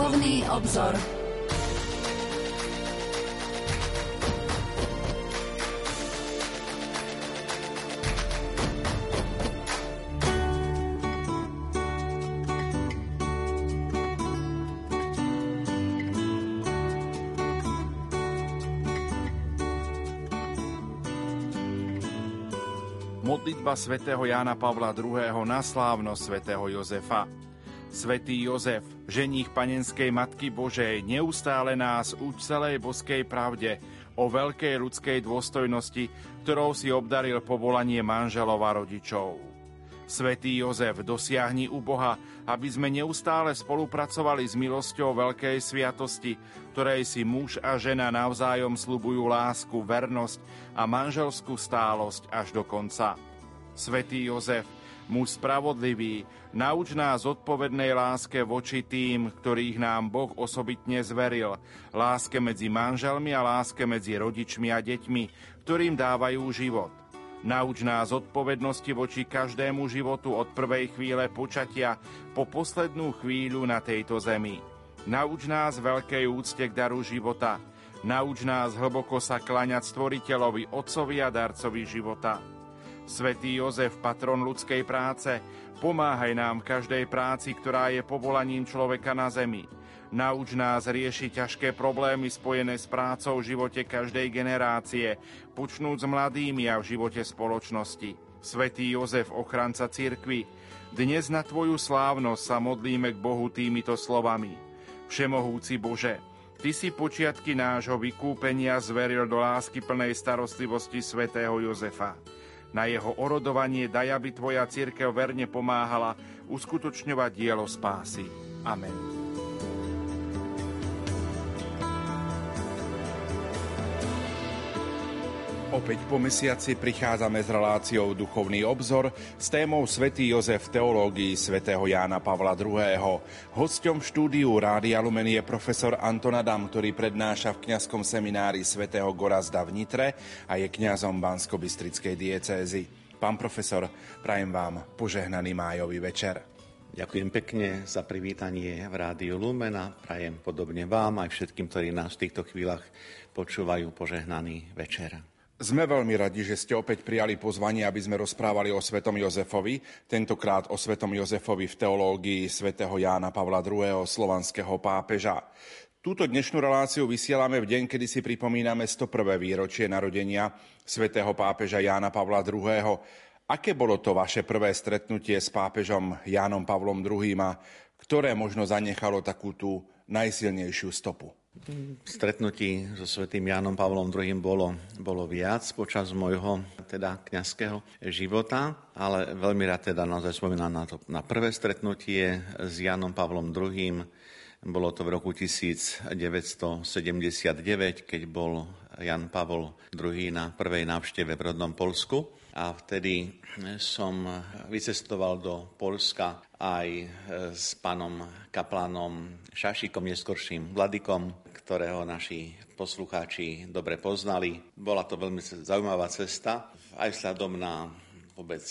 Duchovný obzor. Modlitba svätého Jána Pavla II. na slávnosť svätého Jozefa. Svetý Jozef, ženích panenskej Matky Božej, neustále nás uč celej boskej pravde o veľkej ľudskej dôstojnosti, ktorou si obdaril povolanie manželov a rodičov. Svetý Jozef, dosiahni u Boha, aby sme neustále spolupracovali s milosťou veľkej sviatosti, ktorej si muž a žena navzájom slubujú lásku, vernosť a manželskú stálosť až do konca. Svetý Jozef, muž spravodlivý, Nauč nás odpovednej láske voči tým, ktorých nám Boh osobitne zveril, láske medzi manželmi a láske medzi rodičmi a deťmi, ktorým dávajú život. Nauč nás odpovednosti voči každému životu od prvej chvíle počatia po poslednú chvíľu na tejto zemi. Nauč nás veľkej úcte k daru života. Nauč nás hlboko sa klaňať stvoriteľovi, otcovi a darcovi života. Svetý Jozef, patron ľudskej práce, Pomáhaj nám v každej práci, ktorá je povolaním človeka na zemi. Nauč nás riešiť ťažké problémy spojené s prácou v živote každej generácie, počnúť s mladými a v živote spoločnosti. Svetý Jozef, ochranca cirkvy, dnes na Tvoju slávnosť sa modlíme k Bohu týmito slovami. Všemohúci Bože, Ty si počiatky nášho vykúpenia zveril do lásky plnej starostlivosti svätého Jozefa. Na jeho orodovanie daj, aby Tvoja církev verne pomáhala uskutočňovať dielo spásy. Amen. Opäť po mesiaci prichádzame s reláciou Duchovný obzor s témou Svetý Jozef v teológii svätého Jána Pavla II. Hosťom štúdiu Rádia Lumen je profesor Anton Adam, ktorý prednáša v kňazskom seminári svätého Gorazda v Nitre a je kňazom Bansko-Bystrickej diecézy. Pán profesor, prajem vám požehnaný májový večer. Ďakujem pekne za privítanie v Rádiu Lumena. Prajem podobne vám aj všetkým, ktorí nás v týchto chvíľach počúvajú požehnaný večer. Sme veľmi radi, že ste opäť prijali pozvanie, aby sme rozprávali o svetom Jozefovi, tentokrát o svetom Jozefovi v teológii svätého Jána Pavla II. slovanského pápeža. Túto dnešnú reláciu vysielame v deň, kedy si pripomíname 101. výročie narodenia svätého pápeža Jána Pavla II. Aké bolo to vaše prvé stretnutie s pápežom Jánom Pavlom II. a ktoré možno zanechalo takú tú najsilnejšiu stopu? Stretnutí so svetým Jánom Pavlom II bolo, bolo viac počas môjho teda kňazského života, ale veľmi rád teda naozaj spomínam na, to, na prvé stretnutie s Jánom Pavlom II. Bolo to v roku 1979, keď bol Jan Pavol II na prvej návšteve v rodnom Polsku a vtedy som vycestoval do Polska aj s pánom kaplánom Šašikom, neskorším vladikom, ktorého naši poslucháči dobre poznali. Bola to veľmi zaujímavá cesta, aj vzhľadom na vôbec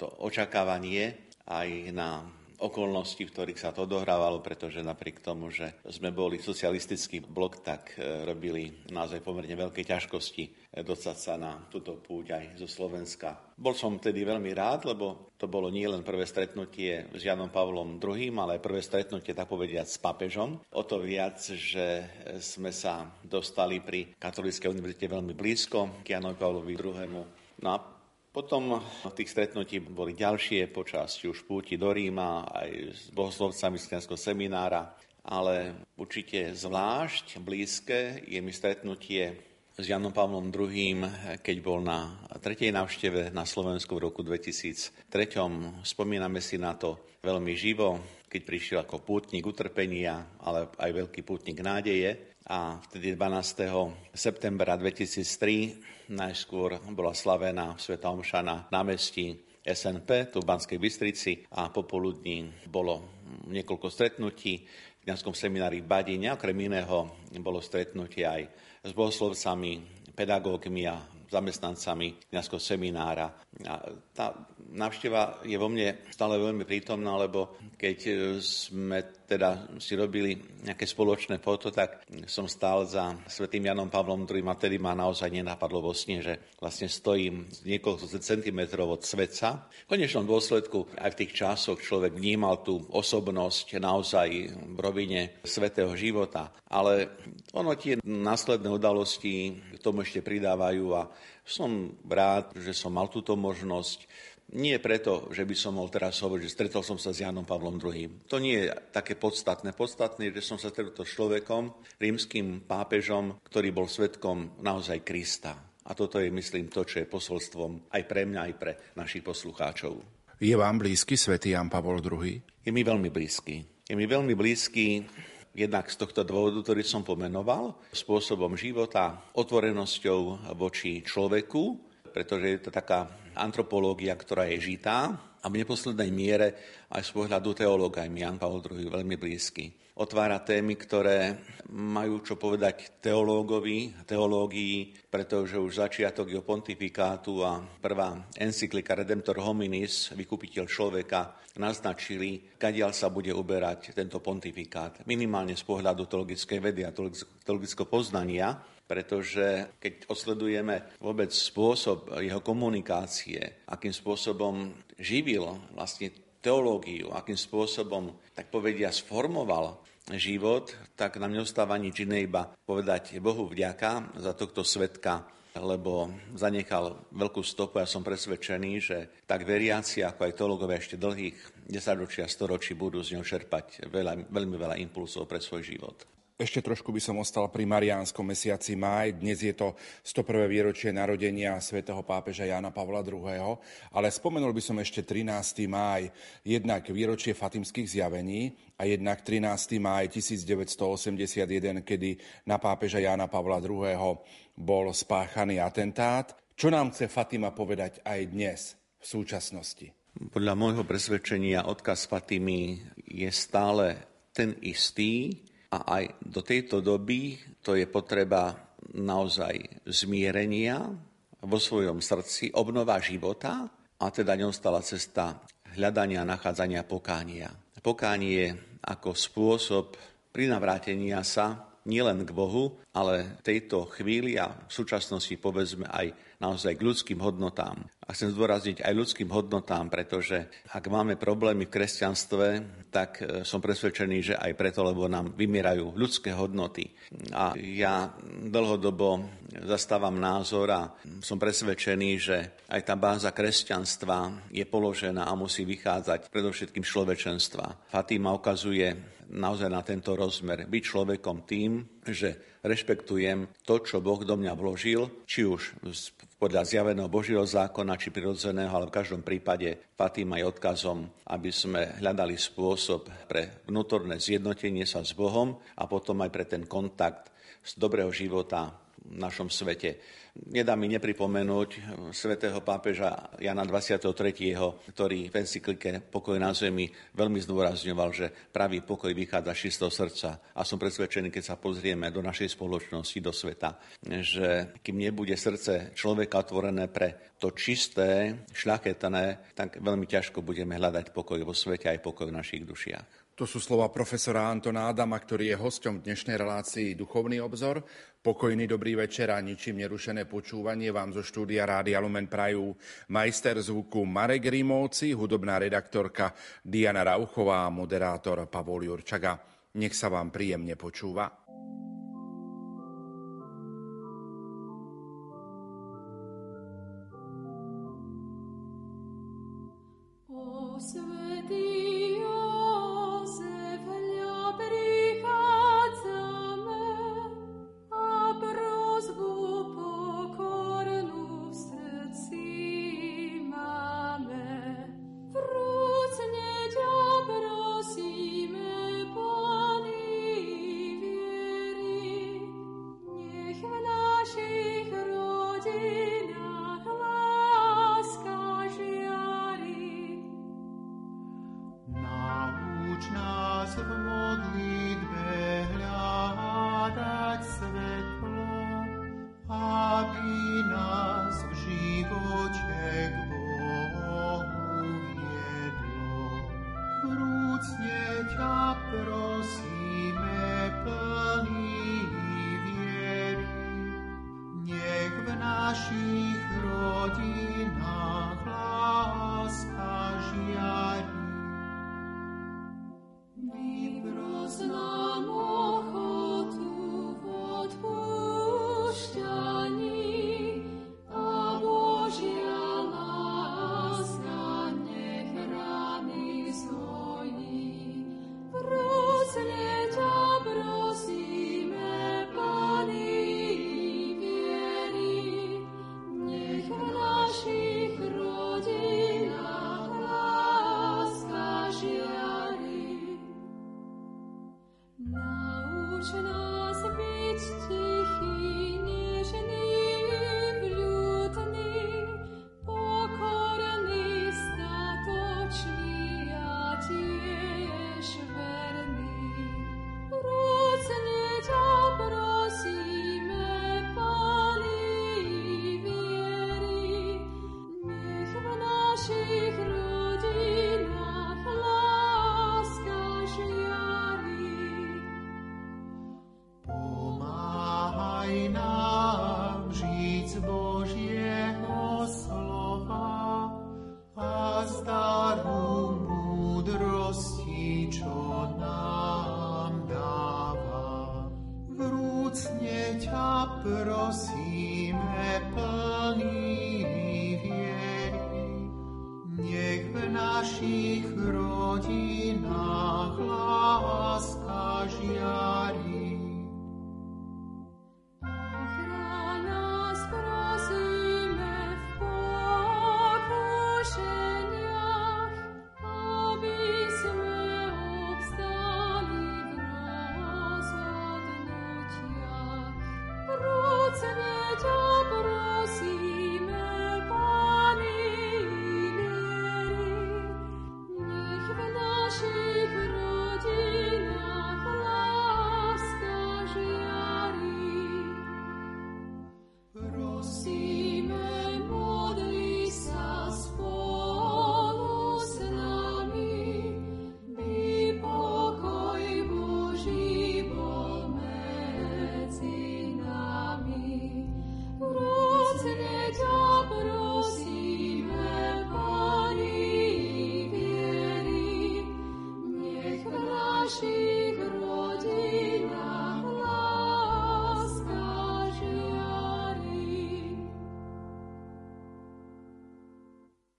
to očakávanie, aj na okolnosti, v ktorých sa to odohrávalo, pretože napriek tomu, že sme boli socialistický blok, tak e, robili naozaj pomerne veľké ťažkosti e, dostať sa na túto púť aj zo Slovenska. Bol som tedy veľmi rád, lebo to bolo nie len prvé stretnutie s Janom Pavlom II, ale aj prvé stretnutie, tak povediať, s papežom. O to viac, že sme sa dostali pri Katolíckej univerzite veľmi blízko k Janovi Pavlovi II. No a potom tých stretnutí boli ďalšie počas už púti do Ríma, aj s bohoslovcami z kniazského seminára, ale určite zvlášť blízke je mi stretnutie s Janom Pavlom II, keď bol na tretej návšteve na Slovensku v roku 2003. Spomíname si na to veľmi živo, keď prišiel ako pútnik utrpenia, ale aj veľký pútnik nádeje. A vtedy 12. septembra 2003 Najskôr bola slavená Sveta Omša na námestí SNP, tu v Banskej Bystrici a popoludní bolo niekoľko stretnutí v kniazskom seminári v Badine. Okrem iného bolo stretnutie aj s bohoslovcami, pedagógmi a zamestnancami kniazského seminára. A tá návšteva je vo mne stále veľmi prítomná, lebo keď sme teda si robili nejaké spoločné foto, tak som stál za svetým Janom Pavlom II a vtedy ma naozaj nenapadlo vo sne, že vlastne stojím niekoľko centimetrov od svetca. V konečnom dôsledku aj v tých časoch človek vnímal tú osobnosť naozaj v rovine svetého života, ale ono tie následné udalosti k tomu ešte pridávajú a som rád, že som mal túto možnosť nie preto, že by som mohol teraz hovoriť, že stretol som sa s Jánom Pavlom II. To nie je také podstatné. Podstatné je, že som sa stretol s človekom, rímským pápežom, ktorý bol svetkom naozaj Krista. A toto je, myslím, to, čo je posolstvom aj pre mňa, aj pre našich poslucháčov. Je vám blízky svätý Jan Pavol II? Je mi veľmi blízky. Je mi veľmi blízky jednak z tohto dôvodu, ktorý som pomenoval, spôsobom života, otvorenosťou voči človeku, pretože je to taká antropológia, ktorá je žitá a v neposlednej miere aj z pohľadu teológa mi Jan Pavel II veľmi blízky. Otvára témy, ktoré majú čo povedať teológovi, teológii, pretože už začiatok jeho pontifikátu a prvá encyklika Redemptor hominis, vykupiteľ človeka, naznačili, kadiaľ sa bude uberať tento pontifikát. Minimálne z pohľadu teologickej vedy a teologického poznania, pretože keď osledujeme vôbec spôsob jeho komunikácie, akým spôsobom živil vlastne teológiu, akým spôsobom, tak povedia, sformoval život, tak nám neostáva nič iné iba povedať Bohu vďaka za tohto svetka, lebo zanechal veľkú stopu. Ja som presvedčený, že tak veriaci, ako aj teológovia ešte dlhých desaťročí a storočí budú z ňou čerpať veľa, veľmi veľa impulsov pre svoj život. Ešte trošku by som ostal pri Mariánskom mesiaci máj. Dnes je to 101. výročie narodenia svätého pápeža Jana Pavla II. Ale spomenul by som ešte 13. máj, jednak výročie fatimských zjavení a jednak 13. máj 1981, kedy na pápeža Jana Pavla II. bol spáchaný atentát. Čo nám chce Fatima povedať aj dnes, v súčasnosti? Podľa môjho presvedčenia odkaz Fatimy je stále ten istý, a aj do tejto doby to je potreba naozaj zmierenia vo svojom srdci, obnova života a teda neustála cesta hľadania nachádzania pokánia. Pokánie ako spôsob prinavrátenia sa nielen k Bohu, ale v tejto chvíli a v súčasnosti povedzme aj naozaj k ľudským hodnotám. A chcem zdôrazniť aj ľudským hodnotám, pretože ak máme problémy v kresťanstve, tak e, som presvedčený, že aj preto, lebo nám vymierajú ľudské hodnoty. A ja dlhodobo zastávam názor a som presvedčený, že aj tá báza kresťanstva je položená a musí vychádzať predovšetkým človečenstva. Fatima ukazuje naozaj na tento rozmer. Byť človekom tým, že rešpektujem to, čo Boh do mňa vložil, či už podľa zjaveného Božieho zákona, či prirodzeného, ale v každom prípade Fatima je odkazom, aby sme hľadali spôsob pre vnútorné zjednotenie sa s Bohom a potom aj pre ten kontakt z dobrého života našom svete. Nedá mi nepripomenúť svätého pápeža Jana 23., ktorý v encyklike Pokoj na zemi veľmi zdôrazňoval, že pravý pokoj vychádza z čistého srdca. A som presvedčený, keď sa pozrieme do našej spoločnosti, do sveta, že kým nebude srdce človeka otvorené pre to čisté, šľachetné, tak veľmi ťažko budeme hľadať pokoj vo svete aj pokoj v našich dušiach. To sú slova profesora Antona Adama, ktorý je hosťom dnešnej relácii Duchovný obzor. Pokojný dobrý večer a ničím nerušené počúvanie vám zo štúdia Rádia Lumen Prajú majster zvuku Marek Rímovci, hudobná redaktorka Diana Rauchová a moderátor Pavol Jurčaga. Nech sa vám príjemne počúva.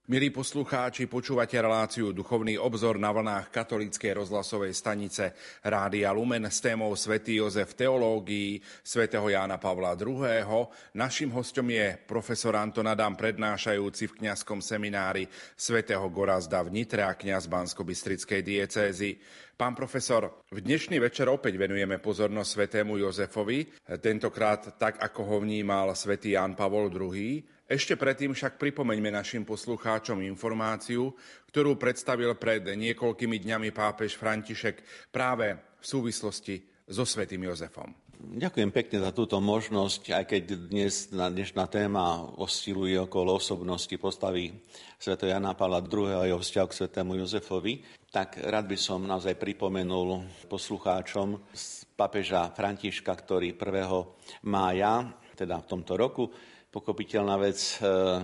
Milí poslucháči, počúvate reláciu Duchovný obzor na vlnách katolíckej rozhlasovej stanice Rádia Lumen s témou Svetý Jozef teológií svätého Jána Pavla II. Našim hostom je profesor Anton Adam, prednášajúci v kňazskom seminári svätého Gorazda v Nitre a kňaz Bansko-Bystrickej diecézy. Pán profesor, v dnešný večer opäť venujeme pozornosť svetému Jozefovi, tentokrát tak, ako ho vnímal svätý Ján Pavol II. Ešte predtým však pripomeňme našim poslucháčom informáciu, ktorú predstavil pred niekoľkými dňami pápež František práve v súvislosti so svätým Jozefom. Ďakujem pekne za túto možnosť, aj keď dnes dnešná téma osciluje okolo osobnosti postavy sv. Jana Pavla II. a jeho vzťahu k svätému Jozefovi, tak rád by som naozaj pripomenul poslucháčom z papeža Františka, ktorý 1. mája, teda v tomto roku, Pokopiteľná vec eh,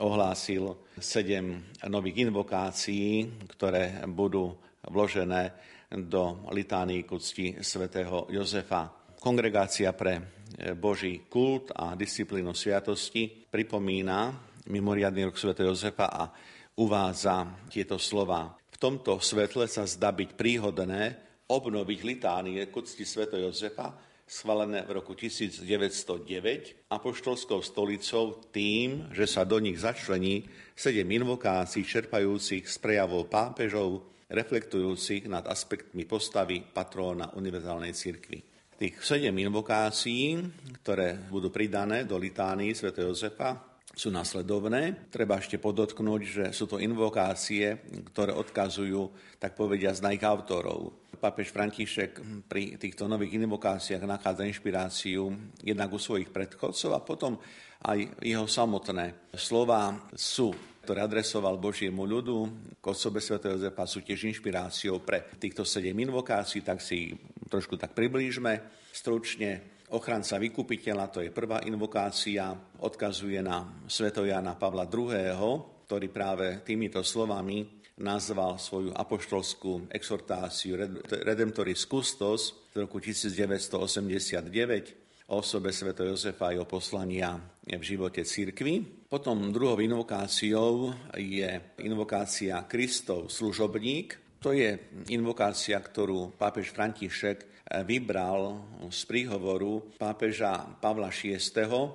ohlásil sedem nových invokácií, ktoré budú vložené do litány k úcti svätého Jozefa. Kongregácia pre eh, Boží kult a disciplínu sviatosti pripomína mimoriadný rok svätého Jozefa a uvádza tieto slova. V tomto svetle sa zdá byť príhodné obnoviť litánie k úcti svätého Jozefa, schválené v roku 1909 apoštolskou stolicou tým, že sa do nich začlení sedem invokácií čerpajúcich z prejavov pápežov, reflektujúcich nad aspektmi postavy patróna univerzálnej cirkvi. Tých sedem invokácií, ktoré budú pridané do litánii sv. Jozefa, sú nasledovné. Treba ešte podotknúť, že sú to invokácie, ktoré odkazujú, tak povedia, z ich autorov pápež František pri týchto nových invokáciách nachádza inšpiráciu jednak u svojich predchodcov a potom aj jeho samotné slova sú ktoré adresoval Božiemu ľudu k osobe Sv. Jozefa sú tiež inšpiráciou pre týchto sedem invokácií, tak si trošku tak priblížme. Stručne ochranca vykupiteľa, to je prvá invokácia, odkazuje na Sv. Jana Pavla II., ktorý práve týmito slovami nazval svoju apoštolskú exhortáciu Redemptoris Custos z roku 1989 o osobe Sv. Jozefa a jeho poslania v živote církvy. Potom druhou invokáciou je invokácia Kristov služobník. To je invokácia, ktorú pápež František vybral z príhovoru pápeža Pavla VI,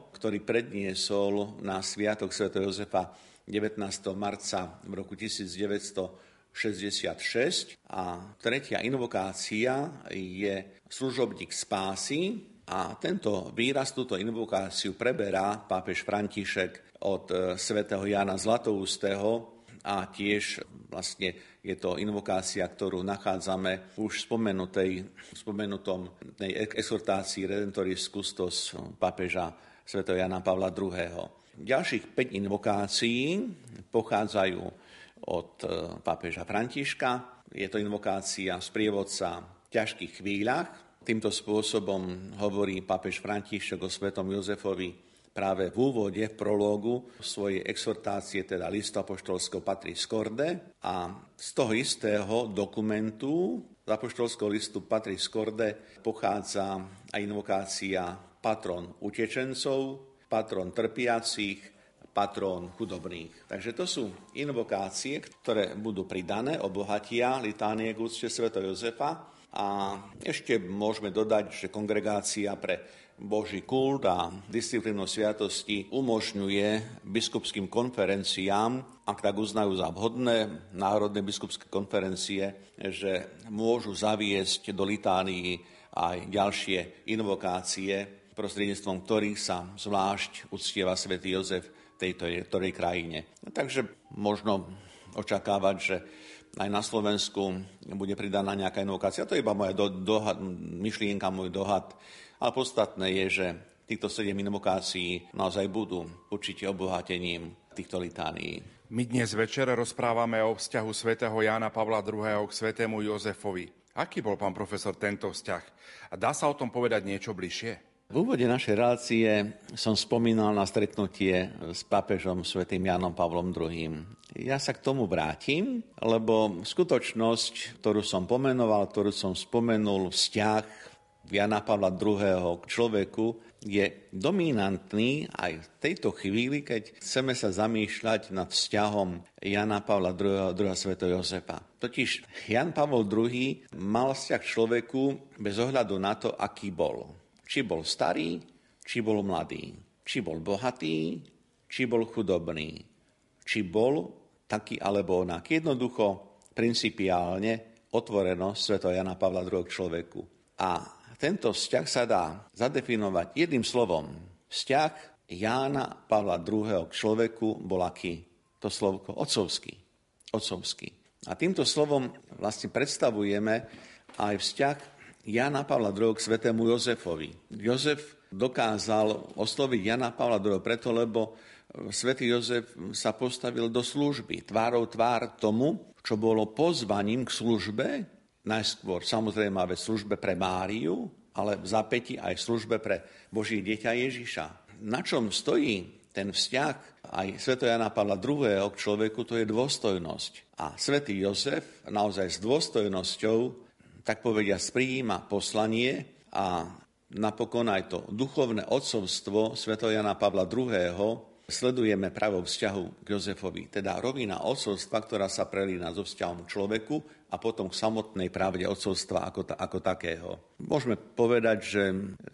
ktorý predniesol na sviatok Sv. Jozefa 19. marca v roku 1966 a tretia invokácia je služobník spásy a tento výraz, túto invokáciu preberá pápež František od svätého Jana Zlatoustého a tiež vlastne je to invokácia, ktorú nachádzame už spomenutej, spomenutom exhortácii Redentoris Custos pápeža svätého Jana Pavla II. Ďalších 5 invokácií pochádzajú od e, pápeža Františka. Je to invokácia sprievodca v ťažkých chvíľach. Týmto spôsobom hovorí pápež František o svetom Jozefovi práve v úvode, v prológu svojej exhortácie, teda listu apoštolského Patris Corde. A z toho istého dokumentu, z apoštolského listu Patris Corde, pochádza aj invokácia patron utečencov, patron trpiacich, patrón chudobných. Takže to sú invokácie, ktoré budú pridané, obohatia litánie k úcte Sv. Jozefa. A ešte môžeme dodať, že kongregácia pre Boží kult a disciplínu sviatosti umožňuje biskupským konferenciám, ak tak uznajú za vhodné, národné biskupské konferencie, že môžu zaviesť do litánii aj ďalšie invokácie, prostredníctvom ktorých sa zvlášť uctieva svätý Jozef tejto ktorej krajine. Takže možno očakávať, že aj na Slovensku bude pridaná nejaká invokácia. To je iba moja do, dohad, myšlienka, môj dohad. Ale podstatné je, že týchto sedem invokácií naozaj budú určite obohatením týchto litánií. My dnes večer rozprávame o vzťahu svätého Jána Pavla II. k svätému Jozefovi. Aký bol, pán profesor, tento vzťah? A dá sa o tom povedať niečo bližšie? V úvode našej relácie som spomínal na stretnutie s pápežom svätým Jánom Pavlom II. Ja sa k tomu vrátim, lebo skutočnosť, ktorú som pomenoval, ktorú som spomenul, vzťah Jana Pavla II. k človeku, je dominantný aj v tejto chvíli, keď chceme sa zamýšľať nad vzťahom Jana Pavla II. a Sv. Jozefa. Totiž Jan Pavol II. mal vzťah človeku bez ohľadu na to, aký bol či bol starý, či bol mladý. Či bol bohatý, či bol chudobný. Či bol taký alebo onak. Jednoducho, principiálne, otvoreno Sveto Jana Pavla II k človeku. A tento vzťah sa dá zadefinovať jedným slovom. Vzťah Jána Pavla II k človeku bol aký? To slovko otcovský. Otcovský. A týmto slovom vlastne predstavujeme aj vzťah Jana Pavla II k svetému Jozefovi. Jozef dokázal osloviť Jana Pavla II preto, lebo svätý Jozef sa postavil do služby, tvárou tvár tomu, čo bolo pozvaním k službe, najskôr samozrejme v službe pre Máriu, ale v zapäti aj službe pre Boží dieťa Ježiša. Na čom stojí ten vzťah aj Sv. Jana Pavla II. k človeku, to je dôstojnosť. A svätý Jozef naozaj s dôstojnosťou tak povedia, prijíma poslanie a napokon aj to duchovné odcovstvo Sv. Jana Pavla II. sledujeme práve vzťahu k Jozefovi, teda rovina odcovstva, ktorá sa prelína so vzťahom človeku a potom k samotnej pravde odcovstva ako, ta, ako takého. Môžeme povedať, že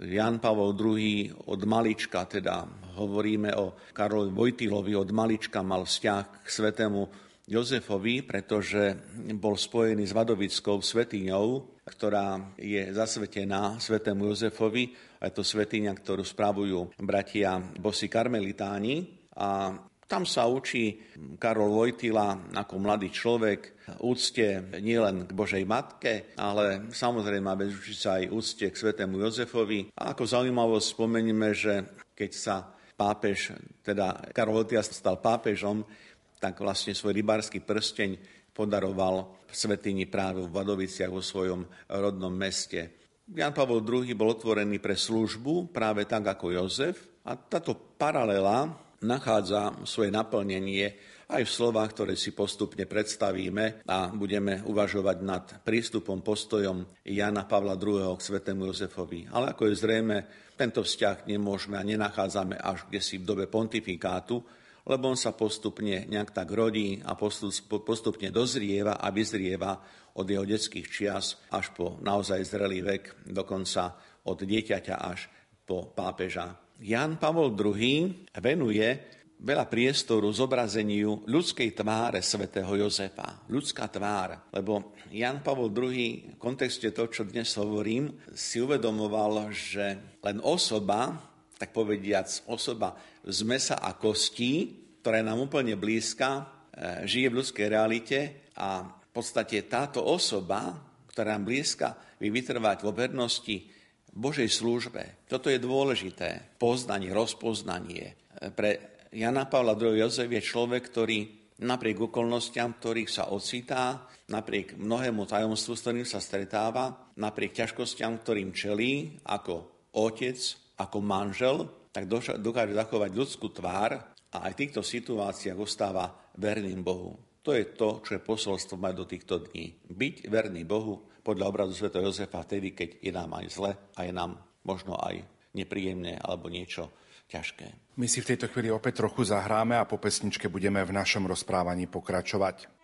Jan Pavol II od malička, teda hovoríme o Karolovi Vojtilovi, od malička mal vzťah k svetému Jozefovi, pretože bol spojený s Vadovickou svetiňou, ktorá je zasvetená svetému Jozefovi. Je to svetiňa, ktorú spravujú bratia Bosi Karmelitáni. A tam sa učí Karol Vojtila ako mladý človek úcte nielen k Božej Matke, ale samozrejme učí sa aj úcte k svetému Jozefovi. A ako zaujímavosť spomeníme, že keď sa pápež, teda Karol Vojtila stal pápežom, tak vlastne svoj rybársky prsteň podaroval Svetini práve v Vadoviciach vo svojom rodnom meste. Jan Pavol II bol otvorený pre službu práve tak ako Jozef a táto paralela nachádza svoje naplnenie aj v slovách, ktoré si postupne predstavíme a budeme uvažovať nad prístupom, postojom Jana Pavla II. k svetému Jozefovi. Ale ako je zrejme, tento vzťah nemôžeme a nenachádzame až kde si v dobe pontifikátu, lebo on sa postupne nejak tak rodí a postupne dozrieva a vyzrieva od jeho detských čias až po naozaj zrelý vek, dokonca od dieťaťa až po pápeža. Jan Pavol II venuje veľa priestoru zobrazeniu ľudskej tváre svätého Jozefa. Ľudská tvár, lebo Jan Pavol II v kontexte toho, čo dnes hovorím, si uvedomoval, že len osoba, tak povediac, osoba z mesa a kostí, ktorá je nám úplne blízka, e, žije v ľudskej realite a v podstate táto osoba, ktorá nám blízka, vy vytrvať vo vernosti Božej službe. Toto je dôležité. Poznanie, rozpoznanie. E, pre Jana Pavla II. Jozef je človek, ktorý napriek okolnostiam, ktorých sa ocitá, napriek mnohému tajomstvu, s ktorým sa stretáva, napriek ťažkostiam, ktorým čelí, ako otec, ako manžel, tak dokáže zachovať ľudskú tvár a aj v týchto situáciách ostáva verným Bohu. To je to, čo je posolstvo mať do týchto dní. Byť verný Bohu podľa obrazu Sv. Jozefa vtedy, keď je nám aj zle a je nám možno aj nepríjemné alebo niečo ťažké. My si v tejto chvíli opäť trochu zahráme a po pesničke budeme v našom rozprávaní pokračovať.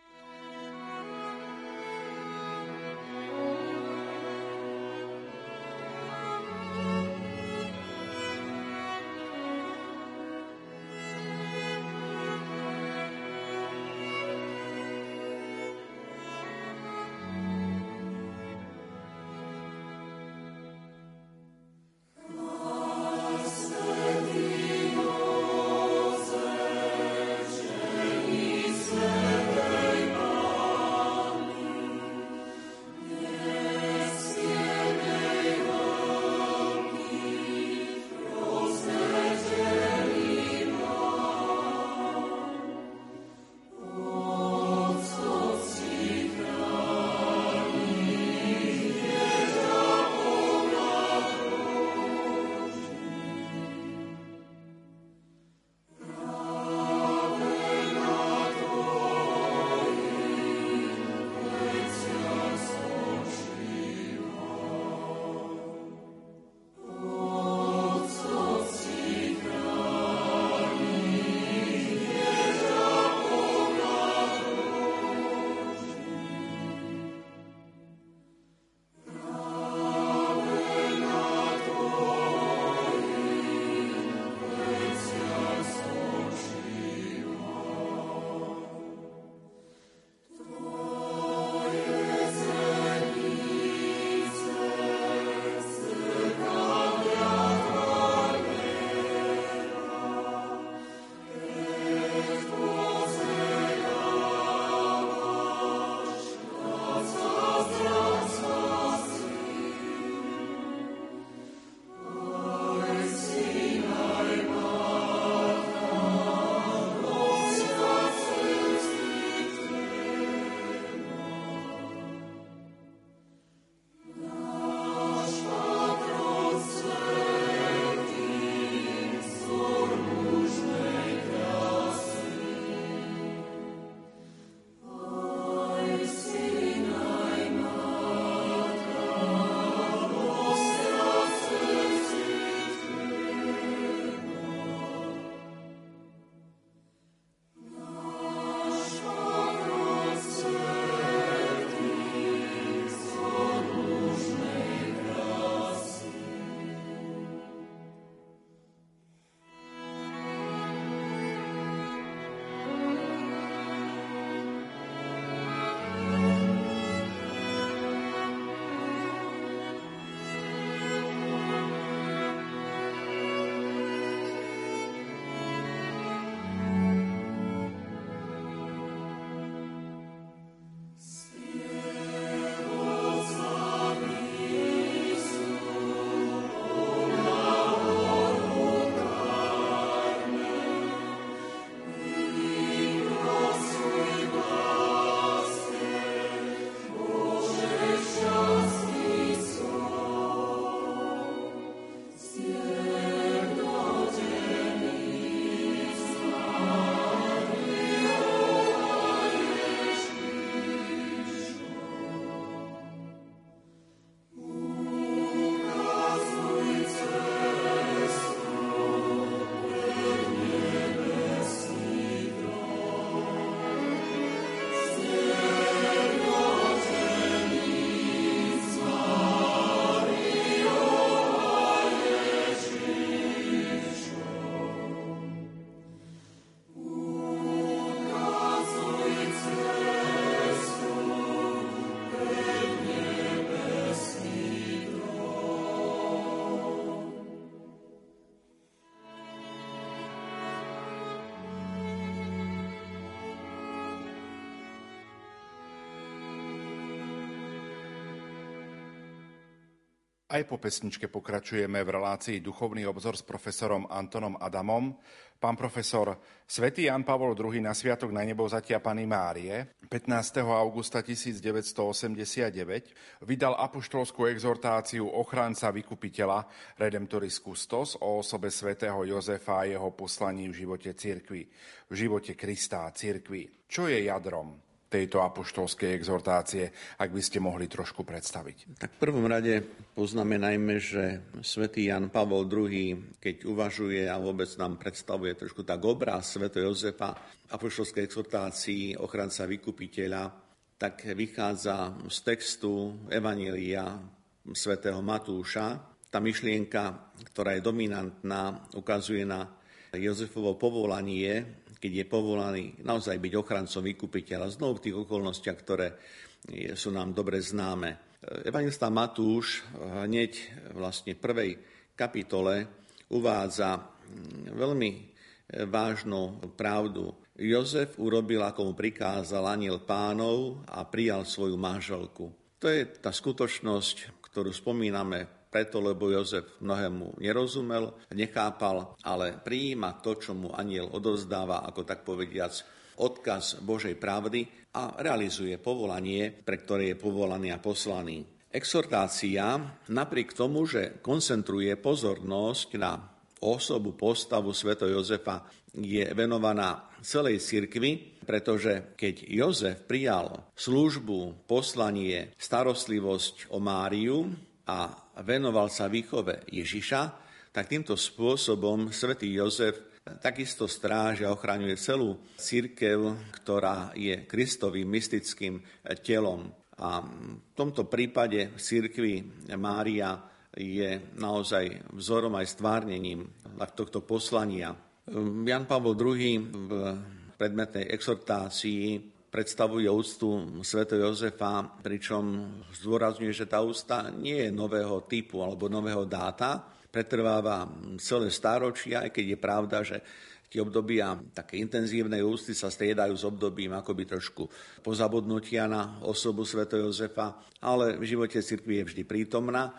Aj po pesničke pokračujeme v relácii Duchovný obzor s profesorom Antonom Adamom. Pán profesor, svätý Jan Pavol II na Sviatok na nebo zatia Pany Márie 15. augusta 1989 vydal apoštolskú exhortáciu ochránca vykupiteľa Redemptoris Custos o osobe svätého Jozefa a jeho poslaní v živote cirkvi, v živote Krista a cirkvi. Čo je jadrom tejto apoštolskej exhortácie, ak by ste mohli trošku predstaviť. Tak v prvom rade poznamenajme, že svätý Jan Pavol II, keď uvažuje a vôbec nám predstavuje trošku tak obraz svätého Jozefa apoštolskej exhortácii ochranca vykupiteľa, tak vychádza z textu Evanília svätého Matúša. Tá myšlienka, ktorá je dominantná, ukazuje na Jozefovo povolanie keď je povolaný naozaj byť ochrancom vykupiteľa, znovu v tých okolnostiach, ktoré sú nám dobre známe. Evangelista Matúš hneď vlastne v prvej kapitole uvádza veľmi vážnu pravdu. Jozef urobil, ako mu prikázal aniel pánov a prijal svoju manželku. To je tá skutočnosť, ktorú spomíname preto, lebo Jozef mnohému nerozumel, nechápal, ale prijíma to, čo mu aniel odozdáva, ako tak povediac, odkaz Božej pravdy a realizuje povolanie, pre ktoré je povolaný a poslaný. Exhortácia, napriek tomu, že koncentruje pozornosť na osobu, postavu Sveto Jozefa, je venovaná celej cirkvi, pretože keď Jozef prijal službu, poslanie, starostlivosť o Máriu a venoval sa výchove Ježiša, tak týmto spôsobom svätý Jozef takisto stráži a ochraňuje celú církev, ktorá je Kristovým mystickým telom. A v tomto prípade v církvi Mária je naozaj vzorom aj stvárnením tohto poslania. Jan Pavel II v predmetnej exhortácii predstavuje úctu Sv. Jozefa, pričom zdôrazňuje, že tá ústa nie je nového typu alebo nového dáta, pretrváva celé stáročia, aj keď je pravda, že tie obdobia také intenzívnej ústy sa striedajú s obdobím akoby trošku pozabudnutia na osobu Sv. Jozefa, ale v živote cirkvi je vždy prítomná.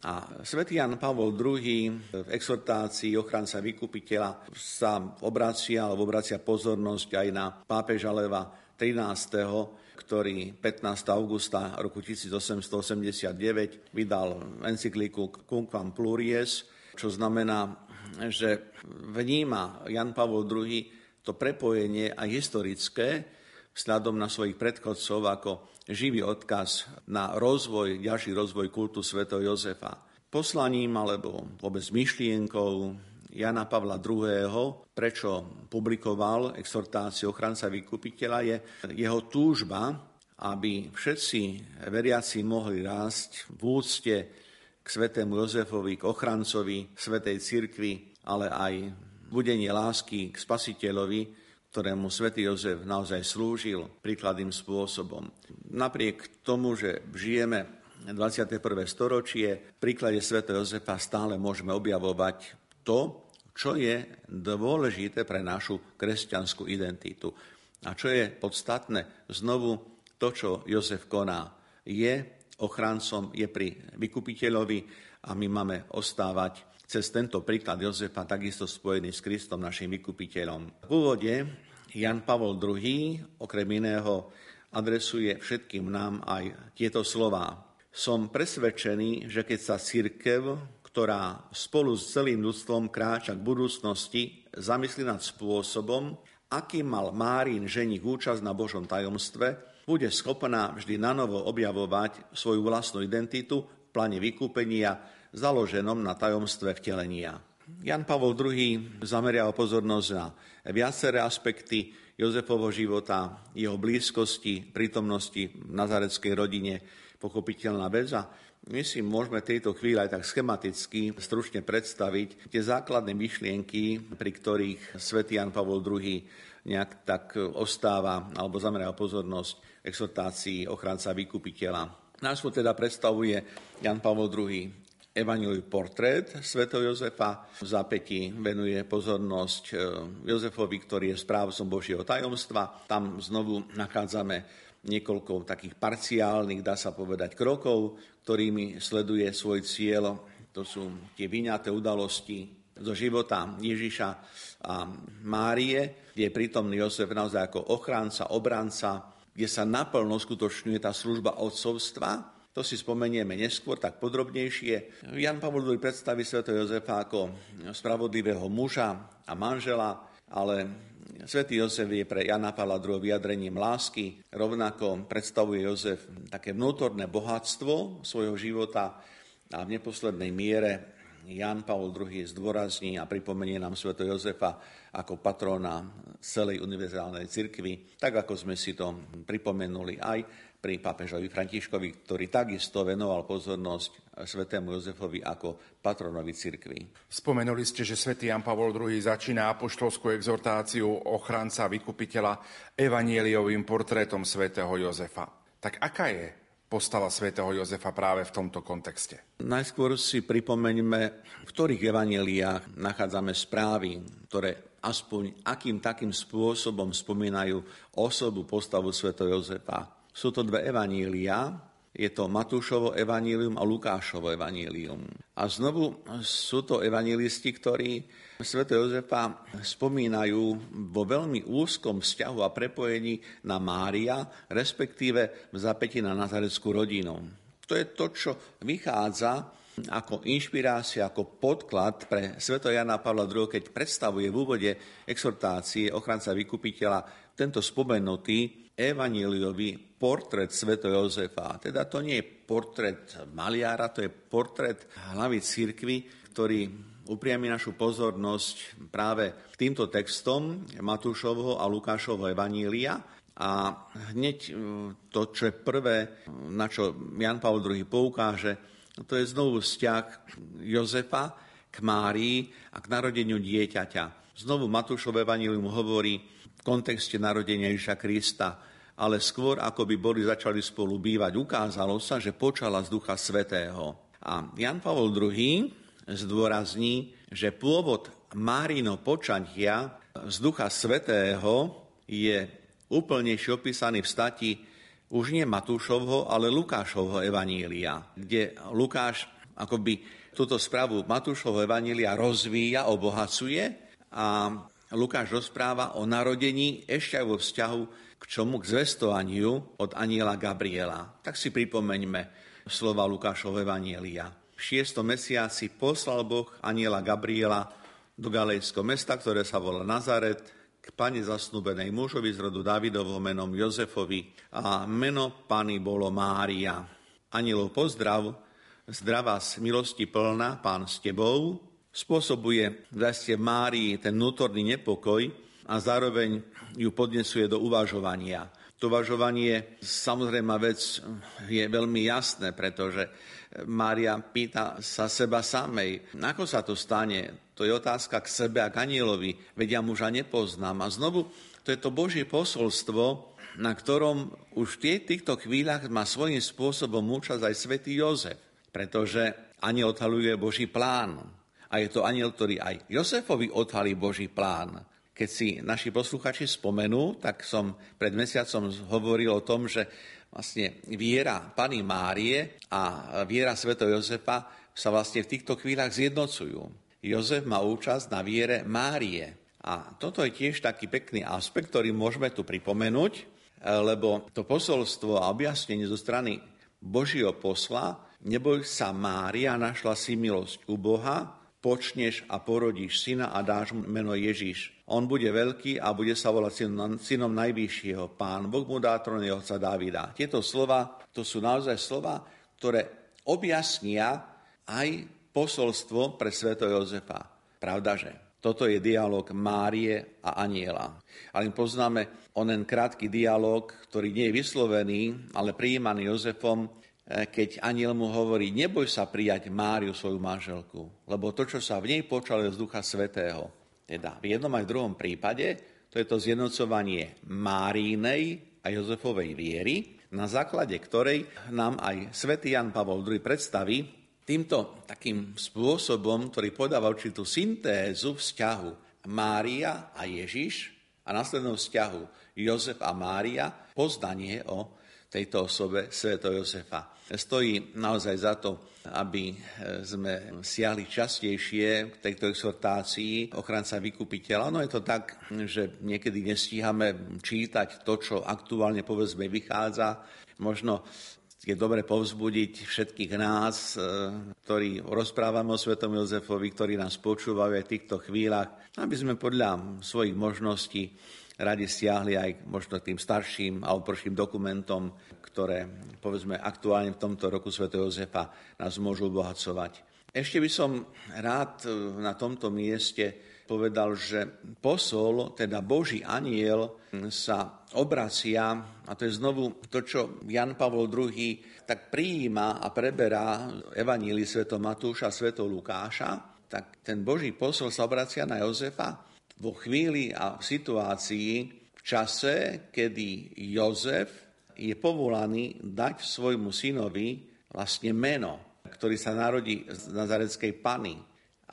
A svätý Jan Pavol II v exhortácii ochranca vykupiteľa sa obracia alebo obracia pozornosť aj na pápeža Leva 13., ktorý 15. augusta roku 1889 vydal encykliku Cunquam Pluries, čo znamená, že vníma Jan Pavol II to prepojenie aj historické vzhľadom na svojich predchodcov ako živý odkaz na rozvoj, ďalší rozvoj kultu Sv. Jozefa. Poslaním alebo vôbec myšlienkou Jana Pavla II., prečo publikoval exhortáciu ochranca vykupiteľa, je jeho túžba, aby všetci veriaci mohli rásť v úcte k svetému Jozefovi, k ochrancovi svetej cirkvi, ale aj budenie lásky k spasiteľovi, ktorému svätý Jozef naozaj slúžil príkladným spôsobom. Napriek tomu, že žijeme 21. storočie, v príklade svätého Jozefa stále môžeme objavovať to, čo je dôležité pre našu kresťanskú identitu. A čo je podstatné, znovu to, čo Jozef koná, je ochrancom, je pri vykupiteľovi a my máme ostávať cez tento príklad Jozefa takisto spojený s Kristom, našim vykupiteľom. V úvode Jan Pavol II okrem iného adresuje všetkým nám aj tieto slová. Som presvedčený, že keď sa církev ktorá spolu s celým ľudstvom kráča k budúcnosti, zamyslí nad spôsobom, akým mal Márin ženich účasť na Božom tajomstve, bude schopná vždy nanovo objavovať svoju vlastnú identitu v pláne vykúpenia založenom na tajomstve vtelenia. Jan Pavol II zamerial pozornosť na viaceré aspekty Jozefovho života, jeho blízkosti, prítomnosti v nazareckej rodine, pochopiteľná vec a my si môžeme tejto chvíli aj tak schematicky stručne predstaviť tie základné myšlienky, pri ktorých svätý Jan Pavol II nejak tak ostáva alebo zamerá pozornosť exhortácii ochranca vykupiteľa. Nás teda predstavuje Jan Pavol II Evangeliu portrét svätého Jozefa. V zápäti venuje pozornosť e, Jozefovi, ktorý je správcom Božieho tajomstva. Tam znovu nachádzame niekoľko takých parciálnych, dá sa povedať, krokov, ktorými sleduje svoj cieľ. To sú tie vyňaté udalosti zo života Ježiša a Márie, kde je prítomný Jozef naozaj ako ochránca, obranca, kde sa naplno skutočňuje tá služba odcovstva, to si spomenieme neskôr, tak podrobnejšie. Jan Pavol II predstaví Sv. Jozefa ako spravodlivého muža a manžela, ale Svetý Jozef je pre Jana Pavla II vyjadrením lásky, rovnako predstavuje Jozef také vnútorné bohatstvo svojho života a v neposlednej miere Jan Pavel II zdôrazní a pripomenie nám Sv. Jozefa ako patrona celej univerzálnej cirkvi, tak ako sme si to pripomenuli aj pri pápežovi Františkovi, ktorý takisto venoval pozornosť svetému Jozefovi ako patronovi cirkvi. Spomenuli ste, že svätý Jan Pavol II začína apoštolskú exhortáciu ochranca vykupiteľa evanieliovým portrétom svätého Jozefa. Tak aká je postava svätého Jozefa práve v tomto kontexte? Najskôr si pripomeňme, v ktorých evaneliách nachádzame správy, ktoré aspoň akým takým spôsobom spomínajú osobu, postavu svätého Jozefa. Sú to dve evanília, je to Matúšovo evanílium a Lukášovo evanílium. A znovu sú to evanílisti, ktorí Sv. Jozefa spomínajú vo veľmi úzkom vzťahu a prepojení na Mária, respektíve v zapäti na nazareckú rodinu. To je to, čo vychádza ako inšpirácia, ako podklad pre Sv. Jana Pavla II, keď predstavuje v úvode exhortácie ochranca vykupiteľa tento spomenutý evaníliový portrét Sv. Jozefa. Teda to nie je portrét maliára, to je portrét hlavy církvy, ktorý upriami našu pozornosť práve k týmto textom Matúšovho a Lukášovho evanília, a hneď e, to, čo je prvé, na čo Jan Pavel II poukáže, to je znovu vzťah Jozefa k Márii a k narodeniu dieťaťa. Znovu Matúšov Evangelium hovorí v kontexte narodenia Ježiša Krista, ale skôr ako by boli začali spolu bývať, ukázalo sa, že počala z Ducha Svetého. A Jan Pavol II zdôrazní, že pôvod Márino počatia z Ducha Svetého je úplnejšie opísaný v stati už nie Matúšovho, ale Lukášovho evanília, kde Lukáš akoby túto správu Matúšovho evanília rozvíja, obohacuje a Lukáš rozpráva o narodení ešte aj vo vzťahu k čomu? K zvestovaniu od aniela Gabriela. Tak si pripomeňme slova Lukášovho evanielia. V šiestom mesiaci poslal Boh aniela Gabriela do galejského mesta, ktoré sa volá Nazaret, k pani zasnúbenej mužovi z rodu Davidovho menom Jozefovi a meno pani bolo Mária. Anielov pozdrav, zdravá z milosti plná, pán s tebou, spôsobuje vlastne Márii ten vnútorný nepokoj a zároveň ju podnesuje do uvažovania. To uvažovanie, samozrejme vec, je veľmi jasné, pretože Mária pýta sa seba samej, ako sa to stane, to je otázka k sebe a k anielovi, veď ja muža nepoznám. A znovu, to je to Božie posolstvo, na ktorom už v týchto chvíľach má svojím spôsobom účasť aj svätý Jozef, pretože aniel odhaluje Boží plán. A je to aniel, ktorý aj Jozefovi odhalí Boží plán. Keď si naši posluchači spomenú, tak som pred mesiacom hovoril o tom, že vlastne viera Pany Márie a viera Sv. Jozefa sa vlastne v týchto chvíľach zjednocujú. Jozef má účasť na viere Márie. A toto je tiež taký pekný aspekt, ktorý môžeme tu pripomenúť, lebo to posolstvo a objasnenie zo strany Božieho posla, neboj sa Mária, našla si milosť u Boha, počneš a porodíš syna a dáš mu meno Ježiš. On bude veľký a bude sa volať synom, najvyššieho. Pán Boh mu dá trón otca Davida. Tieto slova, to sú naozaj slova, ktoré objasnia aj posolstvo pre sveto Jozefa. Pravda, že toto je dialog Márie a aniela. Ale poznáme onen krátky dialog, ktorý nie je vyslovený, ale prijímaný Jozefom, keď aniel mu hovorí, neboj sa prijať Máriu, svoju manželku, lebo to, čo sa v nej počalo, je z Ducha Svetého. Teda v jednom aj v druhom prípade, to je to zjednocovanie Márínej a Jozefovej viery, na základe ktorej nám aj svätý Jan Pavol II predstaví týmto takým spôsobom, ktorý podáva určitú syntézu vzťahu Mária a Ježiš a následnom vzťahu Jozef a Mária, poznanie o tejto osobe Sveto Jozefa. Stojí naozaj za to, aby sme siahli častejšie k tejto exhortácii ochranca vykupiteľa. No je to tak, že niekedy nestíhame čítať to, čo aktuálne povedzme vychádza. Možno je dobre povzbudiť všetkých nás, e, ktorí rozprávame o Svetom Jozefovi, ktorí nás počúvajú aj v týchto chvíľach, aby sme podľa svojich možností radi stiahli aj možno tým starším a oprším dokumentom, ktoré povedzme aktuálne v tomto roku Sv. Jozefa nás môžu obohacovať. Ešte by som rád e, na tomto mieste povedal, že posol, teda Boží aniel, sa obracia, a to je znovu to, čo Jan Pavol II tak prijíma a preberá Evanílii Sv. Matúša a Sv. Lukáša, tak ten Boží posol sa obracia na Jozefa vo chvíli a v situácii, v čase, kedy Jozef je povolaný dať svojmu synovi vlastne meno, ktorý sa narodí z nazareckej pany.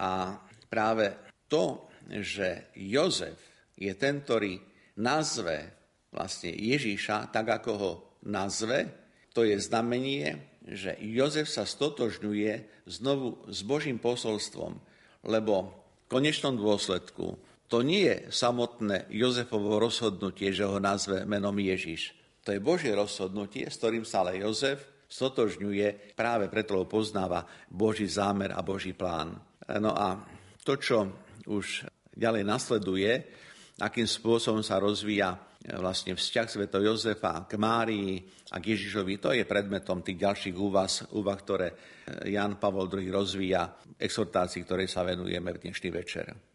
A práve to, že Jozef je ten, ktorý nazve vlastne Ježíša tak, ako ho nazve, to je znamenie, že Jozef sa stotožňuje znovu s Božím posolstvom, lebo v konečnom dôsledku to nie je samotné Jozefovo rozhodnutie, že ho nazve menom Ježiš. To je Božie rozhodnutie, s ktorým sa ale Jozef stotožňuje, práve preto ho poznáva Boží zámer a Boží plán. No a to, čo už ďalej nasleduje, akým spôsobom sa rozvíja vlastne vzťah sveto Jozefa k Márii a k Ježišovi, to je predmetom tých ďalších úvah, úvah ktoré Jan Pavol II rozvíja, exhortácií, ktorej sa venujeme v dnešný večer.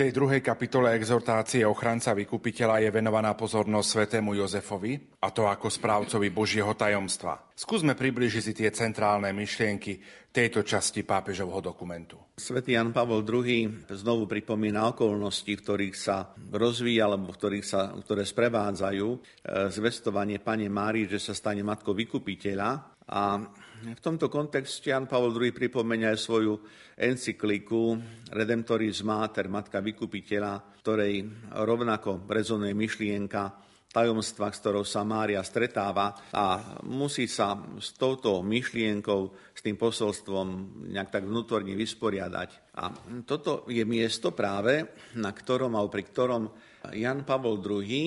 Tej druhej kapitole exhortácie ochranca vykupiteľa je venovaná pozornosť svetému Jozefovi, a to ako správcovi Božieho tajomstva. Skúsme približiť si tie centrálne myšlienky tejto časti pápežovho dokumentu. Svetý Jan Pavol II znovu pripomína okolnosti, v ktorých sa rozvíja, alebo ktorých sa, ktoré sprevádzajú e, zvestovanie Pane Márii, že sa stane matkou vykupiteľa. A v tomto kontexte Jan Pavel II pripomenia aj svoju encykliku Redemptoris Mater, Matka vykupiteľa, ktorej rovnako rezonuje myšlienka tajomstva, s ktorou sa Mária stretáva a musí sa s touto myšlienkou, s tým posolstvom nejak tak vnútorne vysporiadať. A toto je miesto práve, na ktorom a pri ktorom Jan Pavol II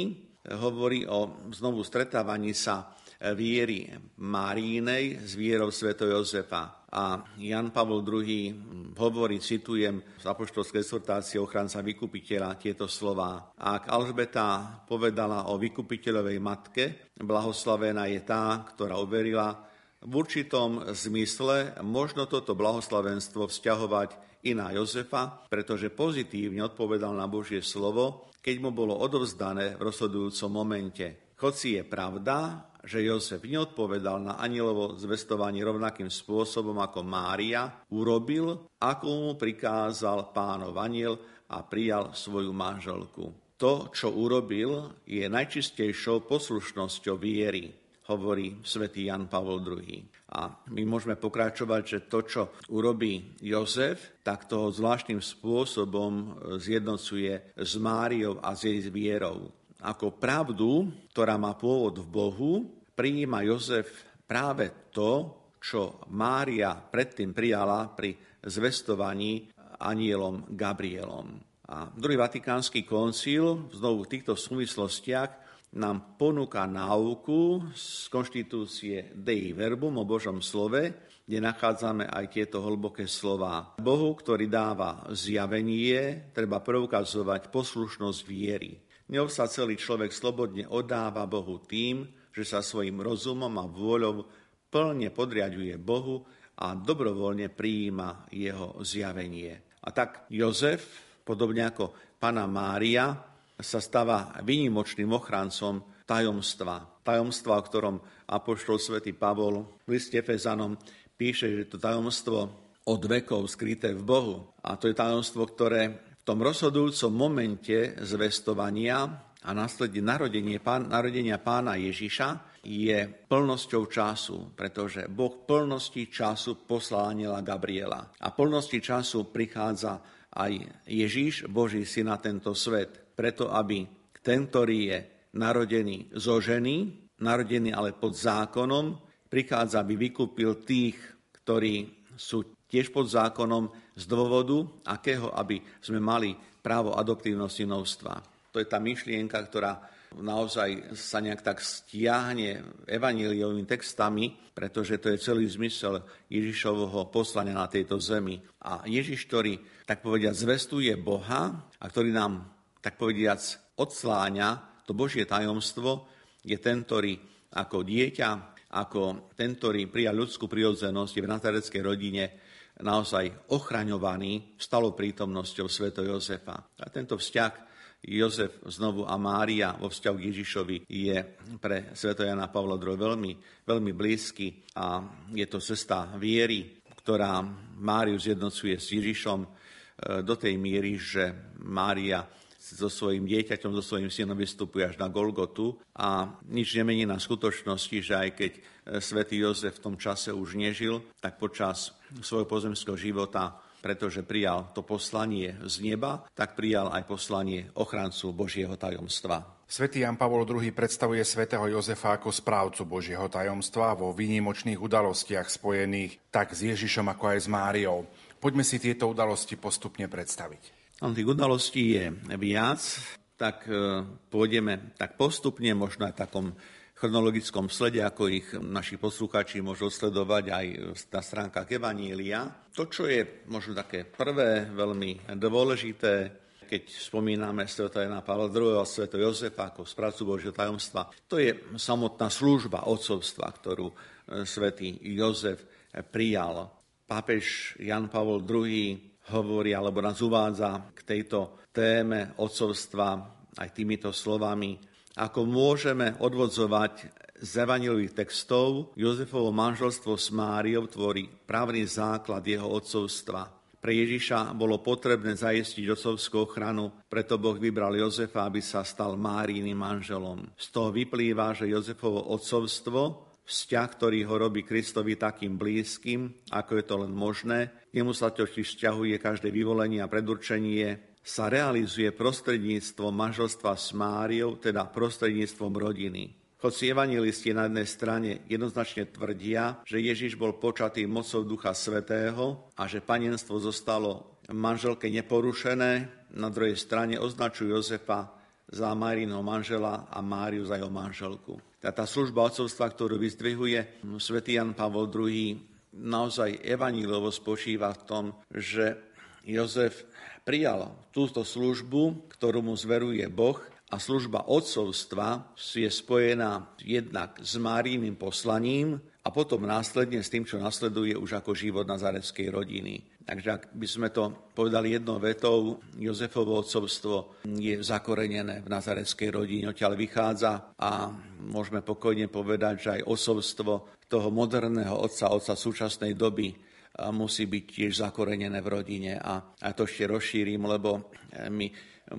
hovorí o znovu stretávaní sa viery Márínej s vierou Sveto Jozefa. A Jan Pavol II hovorí, citujem z apoštolskej exhortácie ochranca vykupiteľa tieto slova. Ak Alžbeta povedala o vykupiteľovej matke, blahoslavená je tá, ktorá uverila, v určitom zmysle možno toto blahoslavenstvo vzťahovať i na Jozefa, pretože pozitívne odpovedal na Božie slovo, keď mu bolo odovzdané v rozhodujúcom momente. Hoci je pravda, že Jozef neodpovedal na anielovo zvestovanie rovnakým spôsobom ako Mária, urobil, ako mu prikázal pánov aniel a prijal svoju manželku. To, čo urobil, je najčistejšou poslušnosťou viery, hovorí svätý Jan Pavol II. A my môžeme pokračovať, že to, čo urobí Jozef, tak toho zvláštnym spôsobom zjednocuje s Máriou a s jej vierou. Ako pravdu, ktorá má pôvod v Bohu, prijíma Jozef práve to, čo Mária predtým prijala pri zvestovaní anielom Gabrielom. A druhý vatikánsky koncil znovu v týchto súvislostiach nám ponúka náuku z konštitúcie Dei Verbum o Božom slove, kde nachádzame aj tieto hlboké slova. Bohu, ktorý dáva zjavenie, treba preukazovať poslušnosť viery. Ňou sa celý človek slobodne oddáva Bohu tým, že sa svojim rozumom a vôľou plne podriaduje Bohu a dobrovoľne prijíma jeho zjavenie. A tak Jozef, podobne ako pana Mária, sa stáva výnimočným ochrancom tajomstva. Tajomstva, o ktorom apoštol svätý Pavol v liste Fezanom píše, že to tajomstvo od vekov skryté v Bohu. A to je tajomstvo, ktoré v tom rozhodujúcom momente zvestovania a následne narodenie, narodenia pána Ježiša je plnosťou času, pretože Boh plnosti času poslal aniela Gabriela. A plnosti času prichádza aj Ježiš, Boží syn na tento svet, preto aby ten, ktorý je narodený zo ženy, narodený ale pod zákonom, prichádza, aby vykúpil tých, ktorí sú tiež pod zákonom z dôvodu, akého, aby sme mali právo adoptívnosti synovstva. To je tá myšlienka, ktorá naozaj sa nejak tak stiahne evaníliovými textami, pretože to je celý zmysel Ježišovho poslania na tejto zemi. A Ježiš, ktorý, tak povediať, zvestuje Boha a ktorý nám, tak povediac, odsláňa to Božie tajomstvo, je ten, ktorý ako dieťa, ako ten, ktorý prijal ľudskú prirodzenosť v nazareckej rodine, naozaj ochraňovaný stalou prítomnosťou sveto Jozefa. A tento vzťah Jozef znovu a Mária vo vzťahu k Ježišovi je pre sveto Jana Pavla II veľmi, veľmi blízky a je to cesta viery, ktorá Máriu zjednocuje s Ježišom e, do tej miery, že Mária so svojím dieťaťom, so svojím synom vystupuje až na Golgotu a nič nemení na skutočnosti, že aj keď e, svätý Jozef v tom čase už nežil, tak počas svojho pozemského života pretože prijal to poslanie z neba, tak prijal aj poslanie ochrancu Božieho tajomstva. Svetý Jan Pavol II predstavuje svätého Jozefa ako správcu Božieho tajomstva vo výnimočných udalostiach spojených tak s Ježišom ako aj s Máriou. Poďme si tieto udalosti postupne predstaviť. Tých udalostí je viac, tak e, pôjdeme tak postupne, možno aj v takom chronologickom slede, ako ich naši poslucháči môžu sledovať aj na stránkach Evanília. To, čo je možno také prvé, veľmi dôležité, keď spomíname Sv. Jana Pavla II. a Sv. Jozefa ako správcu Božieho tajomstva, to je samotná služba odcovstva, ktorú e, svätý Jozef prijal. Pápež Jan Pavol II hovorí alebo nás uvádza k tejto téme otcovstva aj týmito slovami, ako môžeme odvodzovať z evanílových textov Jozefovo manželstvo s Máriou tvorí právny základ jeho otcovstva. Pre Ježiša bolo potrebné zajistiť otcovskú ochranu, preto Boh vybral Jozefa, aby sa stal Máríným manželom. Z toho vyplýva, že Jozefovo otcovstvo, vzťah, ktorý ho robí Kristovi takým blízkym, ako je to len možné, nemu sa totiž vzťahuje každé vyvolenie a predurčenie, sa realizuje prostredníctvom manželstva s Máriou, teda prostredníctvom rodiny. Hoci evangelisti na jednej strane jednoznačne tvrdia, že Ježiš bol počatý mocou Ducha Svetého a že panenstvo zostalo manželke neporušené, na druhej strane označujú Jozefa za Marino manžela a Máriu za jeho manželku. Tá, tá služba otcovstva, ktorú vyzdvihuje svätý Jan Pavol II, naozaj evanílovo spočíva v tom, že Jozef prijal túto službu, ktorú mu zveruje Boh a služba otcovstva je spojená jednak s Máríným poslaním a potom následne s tým, čo nasleduje už ako život nazareckej rodiny. Takže ak by sme to povedali jednou vetou, Jozefovo otcovstvo je zakorenené v nazareckej rodine, odtiaľ vychádza a môžeme pokojne povedať, že aj osobstvo toho moderného otca, otca súčasnej doby musí byť tiež zakorenené v rodine. A, a to ešte rozšírim, lebo my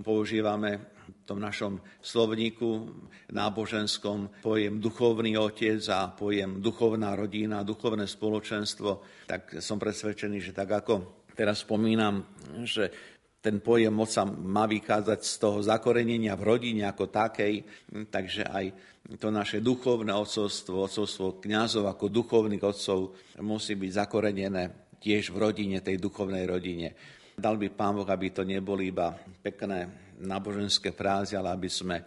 používame tom našom slovníku náboženskom pojem duchovný otec a pojem duchovná rodina, duchovné spoločenstvo, tak som presvedčený, že tak ako teraz spomínam, že ten pojem oca má vychádzať z toho zakorenenia v rodine ako takej, takže aj to naše duchovné otcovstvo, otcovstvo kňazov ako duchovných otcov musí byť zakorenené tiež v rodine, tej duchovnej rodine. Dal by Pán Boh, aby to neboli iba pekné náboženské frázy, ale aby sme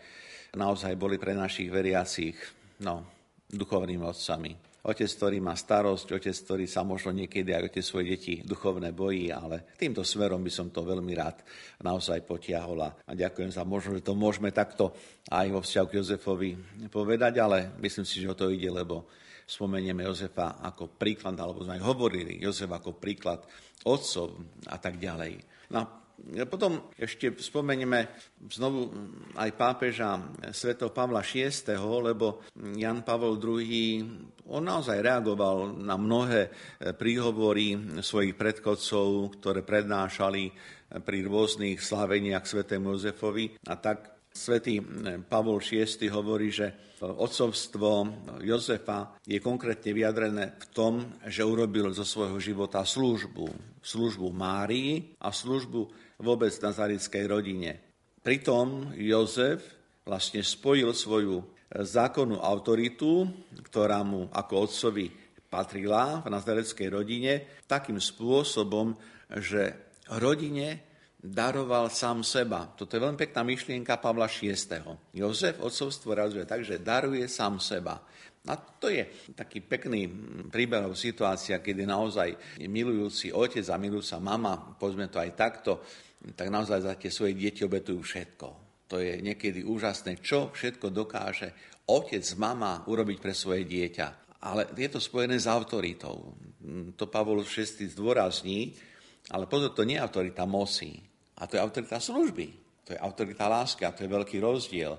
naozaj boli pre našich veriacich no, duchovnými otcami. Otec, ktorý má starosť, otec, ktorý sa možno niekedy aj o tie svoje deti duchovné bojí, ale týmto smerom by som to veľmi rád naozaj potiahol a ďakujem za možnosť, že to môžeme takto aj vo vzťahu k Jozefovi povedať, ale myslím si, že o to ide, lebo spomenieme Jozefa ako príklad, alebo sme aj hovorili Jozef ako príklad otcov a tak ďalej. No potom ešte spomenieme znovu aj pápeža svätého Pavla VI, lebo Jan Pavel II, on naozaj reagoval na mnohé príhovory svojich predchodcov, ktoré prednášali pri rôznych sláveniach svätému Jozefovi. A tak svätý Pavol VI hovorí, že otcovstvo Jozefa je konkrétne vyjadrené v tom, že urobil zo svojho života službu. Službu Márii a službu vôbec nazarickej rodine. Pritom Jozef vlastne spojil svoju zákonnú autoritu, ktorá mu ako otcovi patrila v nazareckej rodine, takým spôsobom, že rodine daroval sám seba. Toto je veľmi pekná myšlienka Pavla VI. Jozef otcovstvo razuje tak, že daruje sám seba. A to je taký pekný príbeh situácia, kedy naozaj milujúci otec a milujúca mama, povedzme to aj takto, tak naozaj za tie svoje deti obetujú všetko. To je niekedy úžasné, čo všetko dokáže otec, mama urobiť pre svoje dieťa. Ale je to spojené s autoritou. To Pavol VI zdôrazní, ale pozor, to nie je autorita moci, a to je autorita služby. To je autorita lásky a to je veľký rozdiel.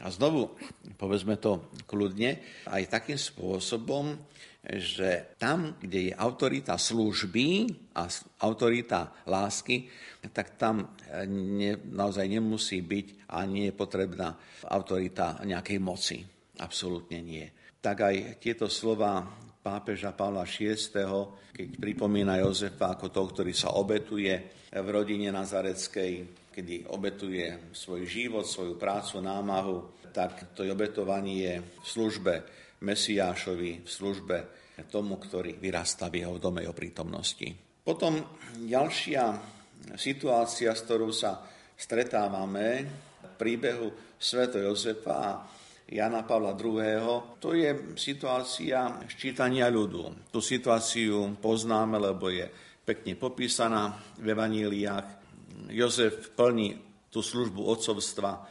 A znovu, povedzme to kľudne, aj takým spôsobom, že tam, kde je autorita služby a autorita lásky, tak tam eh, ne, naozaj nemusí byť a nie je potrebná autorita nejakej moci. Absolútne nie. Tak aj tieto slova pápeža Pavla VI, keď pripomína Jozefa ako to, ktorý sa obetuje v rodine Nazareckej, kedy obetuje svoj život, svoju prácu, námahu, tak to obetovanie v službe Mesiášovi, v službe tomu, ktorý vyrastá v jeho dome o prítomnosti. Potom ďalšia situácia, s ktorou sa stretávame v príbehu Sveto Jozefa Jana Pavla II. To je situácia ščítania ľudu. Tú situáciu poznáme, lebo je pekne popísaná v evaníliách. Jozef plní tú službu otcovstva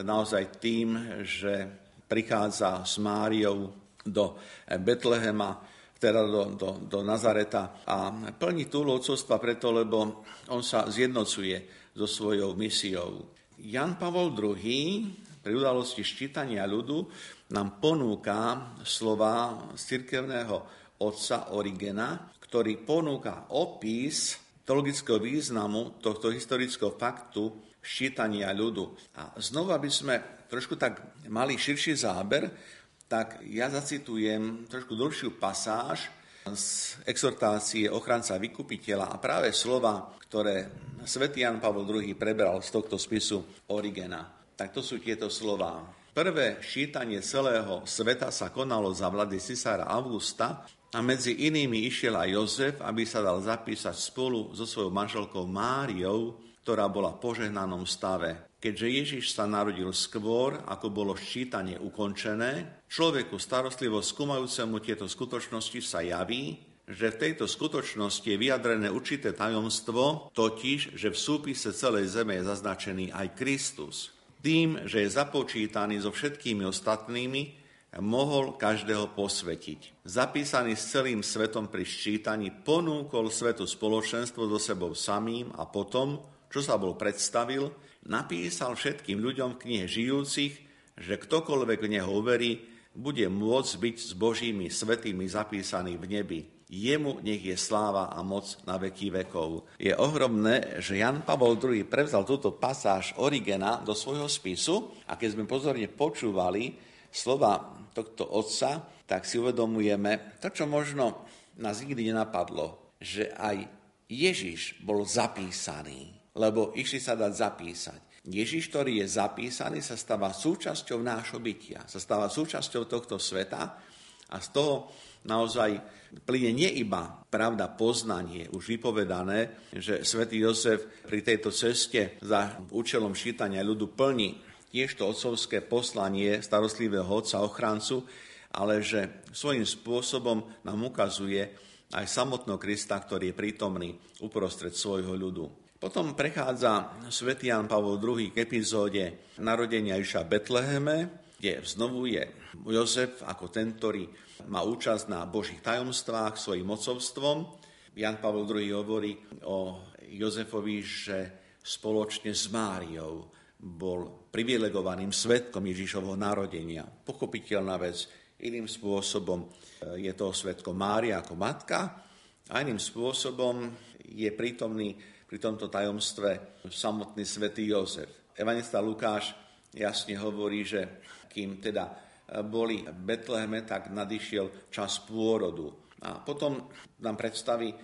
naozaj tým, že prichádza s Máriou do Betlehema, teda do, do, do Nazareta a plní tú locovstva preto, lebo on sa zjednocuje so svojou misiou. Jan Pavol II pri udalosti ščítania ľudu nám ponúka slova z cirkevného otca Origena, ktorý ponúka opis teologického významu tohto historického faktu ščítania ľudu. A znova by sme trošku tak mali širší záber, tak ja zacitujem trošku dlhšiu pasáž z exhortácie ochranca vykupiteľa a práve slova, ktoré svätý Jan Pavel II prebral z tohto spisu Origena. Tak to sú tieto slova. Prvé šítanie celého sveta sa konalo za vlády cisára Augusta a medzi inými išiel aj Jozef, aby sa dal zapísať spolu so svojou manželkou Máriou, ktorá bola v požehnanom stave. Keďže Ježiš sa narodil skôr, ako bolo ščítanie ukončené, človeku starostlivo skúmajúcemu tieto skutočnosti sa javí, že v tejto skutočnosti je vyjadrené určité tajomstvo, totiž, že v súpise celej zeme je zaznačený aj Kristus. Tým, že je započítaný so všetkými ostatnými, mohol každého posvetiť. Zapísaný s celým svetom pri ščítaní ponúkol svetu spoločenstvo so sebou samým a potom, čo sa bol predstavil, napísal všetkým ľuďom v knihe žijúcich, že ktokoľvek v neho uverí, bude môcť byť s Božími svetými zapísaný v nebi. Jemu nech je sláva a moc na veky vekov. Je ohromné, že Jan Pavol II prevzal túto pasáž Origena do svojho spisu a keď sme pozorne počúvali slova tohto otca, tak si uvedomujeme to, čo možno nás nikdy nenapadlo, že aj Ježiš bol zapísaný, lebo išli sa dať zapísať. Ježiš, ktorý je zapísaný, sa stáva súčasťou nášho bytia, sa stáva súčasťou tohto sveta a z toho naozaj plyne nie iba pravda poznanie, už vypovedané, že svätý Jozef pri tejto ceste za účelom šítania ľudu plní tiež to otcovské poslanie starostlivého otca ochrancu, ale že svojím spôsobom nám ukazuje aj samotného Krista, ktorý je prítomný uprostred svojho ľudu. Potom prechádza svätý Jan Pavol II k epizóde narodenia Iša Betleheme, kde znovu je Jozef ako ten, ktorý má účasť na Božích tajomstvách svojim mocovstvom. Jan Pavel II hovorí o Jozefovi, že spoločne s Máriou bol privilegovaným svetkom Ježišovho narodenia. Pochopiteľná vec, iným spôsobom eh, je to svetkom Mária ako matka a iným spôsobom je prítomný pri tomto tajomstve samotný svätý Jozef. Evanista Lukáš jasne hovorí, že kým teda eh, boli v Betleheme, tak nadišiel čas pôrodu. A potom nám predstaví eh,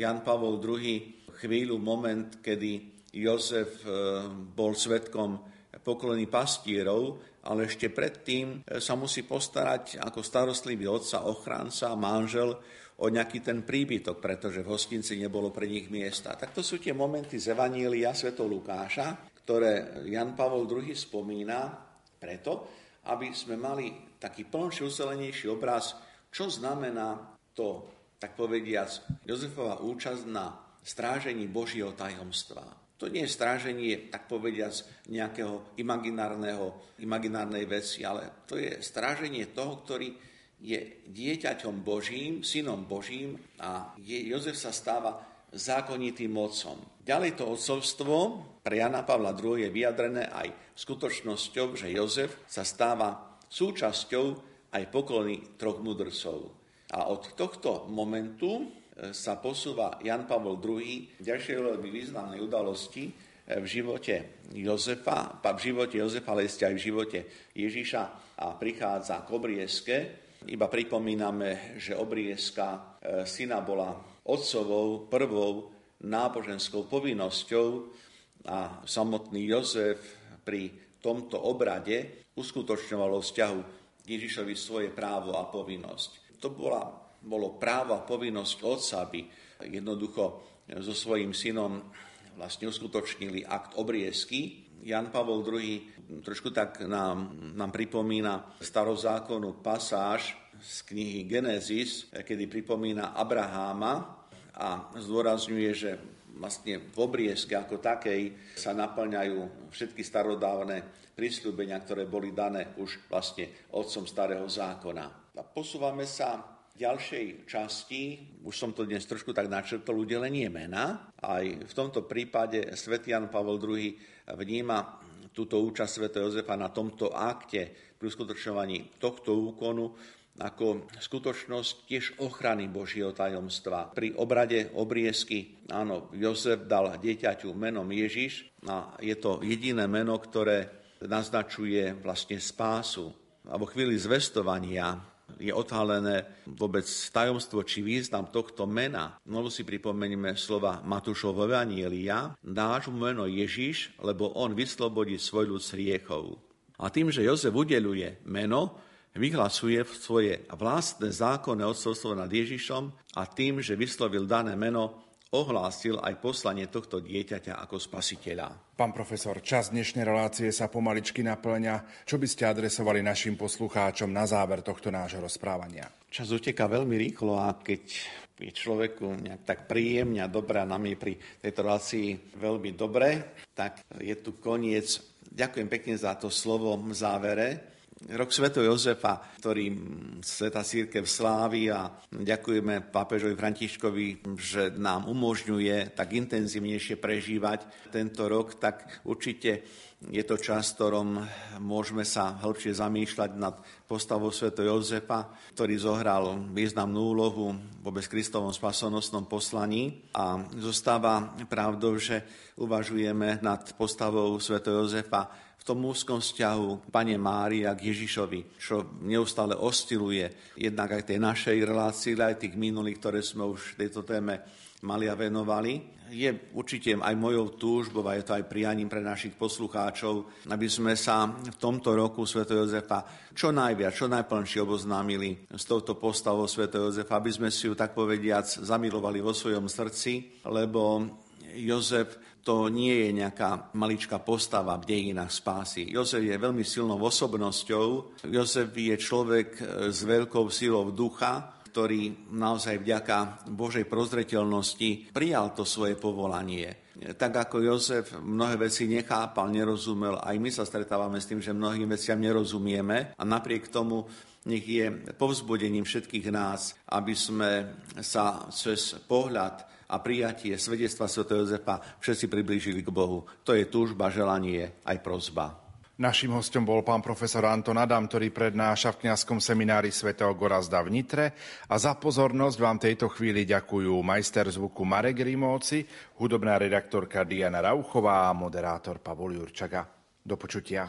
Jan Pavol II chvíľu, moment, kedy Jozef e, bol svetkom poklony pastierov, ale ešte predtým e, sa musí postarať ako starostlivý otca, ochránca, manžel o nejaký ten príbytok, pretože v hostinci nebolo pre nich miesta. Tak to sú tie momenty z Evanília Sv. Lukáša, ktoré Jan Pavol II spomína preto, aby sme mali taký plnší, ucelenejší obraz, čo znamená to, tak povediac, Jozefova účasť na strážení Božieho tajomstva. To nie je stráženie, tak povediac, nejakého imaginárneho, imaginárnej veci, ale to je stráženie toho, ktorý je dieťaťom Božím, synom Božím a Jozef sa stáva zákonitým mocom. Ďalej to odcovstvo pre Jana Pavla II je vyjadrené aj skutočnosťou, že Jozef sa stáva súčasťou aj poklony troch mudrcov. A od tohto momentu sa posúva Jan Pavol II ďalšie veľmi významnej udalosti eh, v živote Jozefa, v živote Jozefa, ale aj v živote Ježiša a prichádza k obrieske. Iba pripomíname, že obrieska eh, syna bola otcovou prvou náboženskou povinnosťou a samotný Jozef pri tomto obrade uskutočňovalo vzťahu Ježišovi svoje právo a povinnosť. To bola bolo právo a povinnosť otca, aby jednoducho so svojím synom vlastne uskutočnili akt obriezky. Jan Pavol II trošku tak nám, nám pripomína starozákonnú pasáž z knihy Genesis, kedy pripomína Abraháma a zdôrazňuje, že vlastne v obriezke ako takej sa naplňajú všetky starodávne prísľubenia, ktoré boli dané už vlastne otcom starého zákona. A posúvame sa ďalšej časti, už som to dnes trošku tak načrtol, udelenie mena. Aj v tomto prípade svätý Jan Pavel II vníma túto účasť Sv. Jozefa na tomto akte pri uskutočňovaní tohto úkonu ako skutočnosť tiež ochrany Božieho tajomstva. Pri obrade obriezky, áno, Jozef dal dieťaťu menom Ježiš a je to jediné meno, ktoré naznačuje vlastne spásu. A vo chvíli zvestovania je odhalené vôbec tajomstvo či význam tohto mena. Znovu si pripomenieme slova Matúšovho Evanielia. Dáš mu meno Ježiš, lebo on vyslobodí svoj ľud z hriechov. A tým, že Jozef udeluje meno, vyhlasuje svoje vlastné zákonné odcovstvo nad Ježišom a tým, že vyslovil dané meno, ohlásil aj poslanie tohto dieťaťa ako spasiteľa. Pán profesor, čas dnešnej relácie sa pomaličky naplňa. Čo by ste adresovali našim poslucháčom na záver tohto nášho rozprávania? Čas uteká veľmi rýchlo a keď je človeku nejak tak príjemne a dobré a nám je pri tejto relácii veľmi dobre, tak je tu koniec. Ďakujem pekne za to slovo v závere. Rok Sv. Jozefa, ktorý Sveta Církev slávi a ďakujeme pápežovi Františkovi, že nám umožňuje tak intenzívnejšie prežívať tento rok, tak určite je to čas, v ktorom môžeme sa hĺbšie zamýšľať nad postavou Sv. Jozefa, ktorý zohral významnú úlohu vôbec Kristovom spasonosnom poslaní a zostáva pravdou, že uvažujeme nad postavou Sv. Jozefa v tom úzkom vzťahu Pane Mári a k Ježišovi, čo neustále osciluje jednak aj tej našej relácii, aj tých minulých, ktoré sme už tejto téme mali a venovali. Je určite aj mojou túžbou a je to aj prianím pre našich poslucháčov, aby sme sa v tomto roku Sv. Jozefa čo najviac, čo najplnšie oboznámili s touto postavou Sv. Jozefa, aby sme si ju tak povediac zamilovali vo svojom srdci, lebo Jozef to nie je nejaká maličká postava v dejinách spásy. Jozef je veľmi silnou osobnosťou. Jozef je človek e, s veľkou silou ducha, ktorý naozaj vďaka Božej prozreteľnosti prijal to svoje povolanie. Tak ako Jozef mnohé veci nechápal, nerozumel, aj my sa stretávame s tým, že mnohým veciam nerozumieme a napriek tomu nech je povzbudením všetkých nás, aby sme sa cez pohľad a prijatie svedectva Sv. Jozefa všetci priblížili k Bohu. To je túžba, želanie, aj prozba. Naším hostom bol pán profesor Anton Adam, ktorý prednáša v kňazskom seminári svätého Gorazda v Nitre a za pozornosť vám tejto chvíli ďakujú majster zvuku Marek Rimóci, hudobná redaktorka Diana Rauchová a moderátor Pavol Jurčaga. Do počutia.